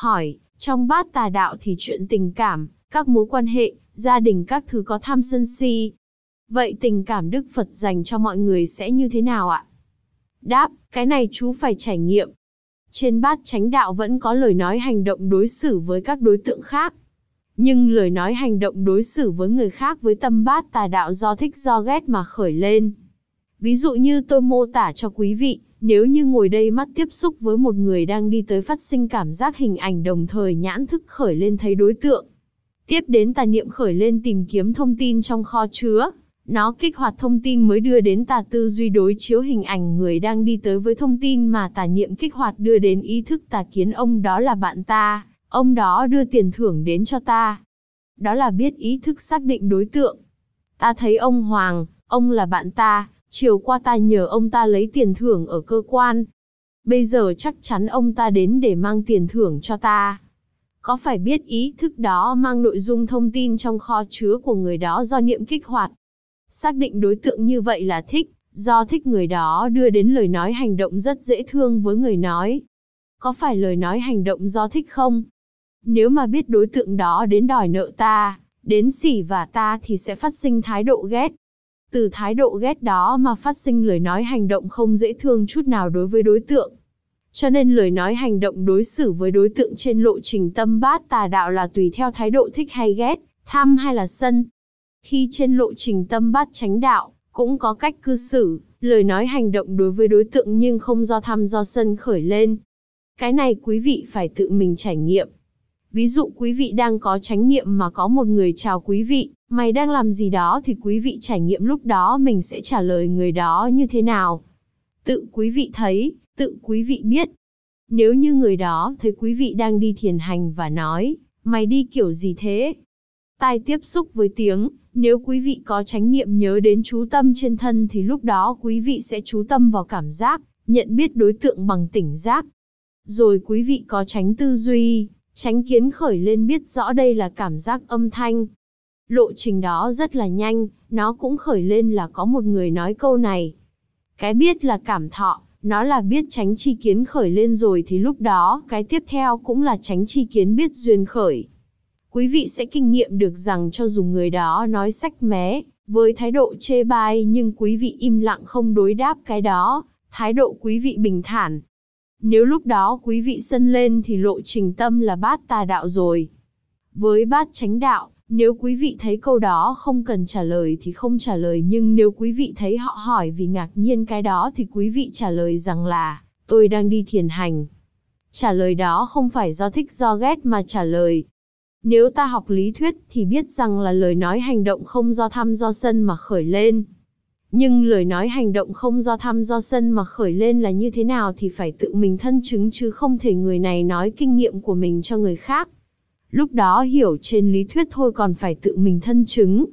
Hỏi, trong bát tà đạo thì chuyện tình cảm, các mối quan hệ, gia đình các thứ có tham sân si. Vậy tình cảm Đức Phật dành cho mọi người sẽ như thế nào ạ? Đáp, cái này chú phải trải nghiệm. Trên bát chánh đạo vẫn có lời nói hành động đối xử với các đối tượng khác. Nhưng lời nói hành động đối xử với người khác với tâm bát tà đạo do thích do ghét mà khởi lên. Ví dụ như tôi mô tả cho quý vị, nếu như ngồi đây mắt tiếp xúc với một người đang đi tới phát sinh cảm giác hình ảnh đồng thời nhãn thức khởi lên thấy đối tượng. Tiếp đến tà niệm khởi lên tìm kiếm thông tin trong kho chứa. Nó kích hoạt thông tin mới đưa đến tà tư duy đối chiếu hình ảnh người đang đi tới với thông tin mà tà niệm kích hoạt đưa đến ý thức tà kiến ông đó là bạn ta, ông đó đưa tiền thưởng đến cho ta. Đó là biết ý thức xác định đối tượng. Ta thấy ông Hoàng, ông là bạn ta, chiều qua ta nhờ ông ta lấy tiền thưởng ở cơ quan. Bây giờ chắc chắn ông ta đến để mang tiền thưởng cho ta. Có phải biết ý thức đó mang nội dung thông tin trong kho chứa của người đó do niệm kích hoạt? Xác định đối tượng như vậy là thích, do thích người đó đưa đến lời nói hành động rất dễ thương với người nói. Có phải lời nói hành động do thích không? Nếu mà biết đối tượng đó đến đòi nợ ta, đến xỉ và ta thì sẽ phát sinh thái độ ghét. Từ thái độ ghét đó mà phát sinh lời nói hành động không dễ thương chút nào đối với đối tượng. Cho nên lời nói hành động đối xử với đối tượng trên lộ trình tâm bát tà đạo là tùy theo thái độ thích hay ghét, tham hay là sân. Khi trên lộ trình tâm bát chánh đạo, cũng có cách cư xử, lời nói hành động đối với đối tượng nhưng không do tham do sân khởi lên. Cái này quý vị phải tự mình trải nghiệm. Ví dụ quý vị đang có chánh niệm mà có một người chào quý vị, mày đang làm gì đó thì quý vị trải nghiệm lúc đó mình sẽ trả lời người đó như thế nào. Tự quý vị thấy, tự quý vị biết. Nếu như người đó thấy quý vị đang đi thiền hành và nói, mày đi kiểu gì thế? Tai tiếp xúc với tiếng, nếu quý vị có chánh niệm nhớ đến chú tâm trên thân thì lúc đó quý vị sẽ chú tâm vào cảm giác, nhận biết đối tượng bằng tỉnh giác. Rồi quý vị có tránh tư duy, tránh kiến khởi lên biết rõ đây là cảm giác âm thanh. Lộ trình đó rất là nhanh, nó cũng khởi lên là có một người nói câu này. Cái biết là cảm thọ, nó là biết tránh chi kiến khởi lên rồi thì lúc đó cái tiếp theo cũng là tránh chi kiến biết duyên khởi. Quý vị sẽ kinh nghiệm được rằng cho dù người đó nói sách mé, với thái độ chê bai nhưng quý vị im lặng không đối đáp cái đó, thái độ quý vị bình thản. Nếu lúc đó quý vị sân lên thì lộ trình tâm là bát tà đạo rồi. Với bát chánh đạo, nếu quý vị thấy câu đó không cần trả lời thì không trả lời nhưng nếu quý vị thấy họ hỏi vì ngạc nhiên cái đó thì quý vị trả lời rằng là, tôi đang đi thiền hành. Trả lời đó không phải do thích do ghét mà trả lời. Nếu ta học lý thuyết thì biết rằng là lời nói hành động không do tham do sân mà khởi lên. Nhưng lời nói hành động không do tham do sân mà khởi lên là như thế nào thì phải tự mình thân chứng chứ không thể người này nói kinh nghiệm của mình cho người khác. Lúc đó hiểu trên lý thuyết thôi còn phải tự mình thân chứng.